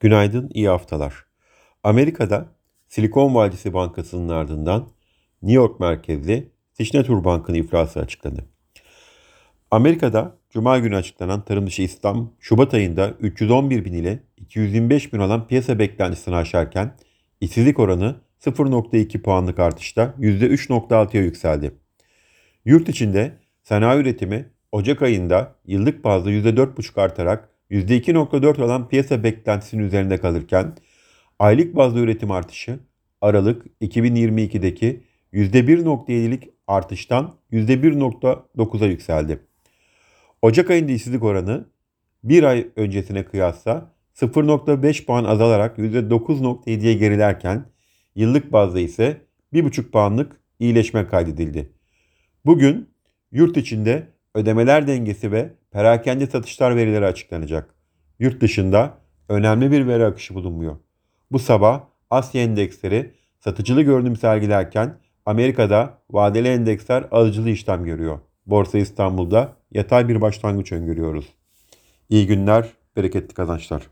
Günaydın, iyi haftalar. Amerika'da Silikon Vadisi Bankası'nın ardından New York merkezli Signature Bank'ın iflası açıkladı. Amerika'da Cuma günü açıklanan tarım dışı İslam Şubat ayında 311 bin ile 225 bin olan piyasa beklentisini aşarken işsizlik oranı 0.2 puanlık artışta %3.6'ya yükseldi. Yurt içinde sanayi üretimi Ocak ayında yıllık bazda %4.5 artarak %2.4 olan piyasa beklentisinin üzerinde kalırken aylık bazda üretim artışı Aralık 2022'deki %1.7'lik artıştan %1.9'a yükseldi. Ocak ayında işsizlik oranı bir ay öncesine kıyasla 0.5 puan azalarak %9.7'ye gerilerken yıllık bazda ise 1.5 puanlık iyileşme kaydedildi. Bugün yurt içinde ödemeler dengesi ve perakende satışlar verileri açıklanacak. Yurt dışında önemli bir veri akışı bulunmuyor. Bu sabah Asya endeksleri satıcılı görünüm sergilerken Amerika'da vadeli endeksler alıcılı işlem görüyor. Borsa İstanbul'da yatay bir başlangıç öngörüyoruz. İyi günler, bereketli kazançlar.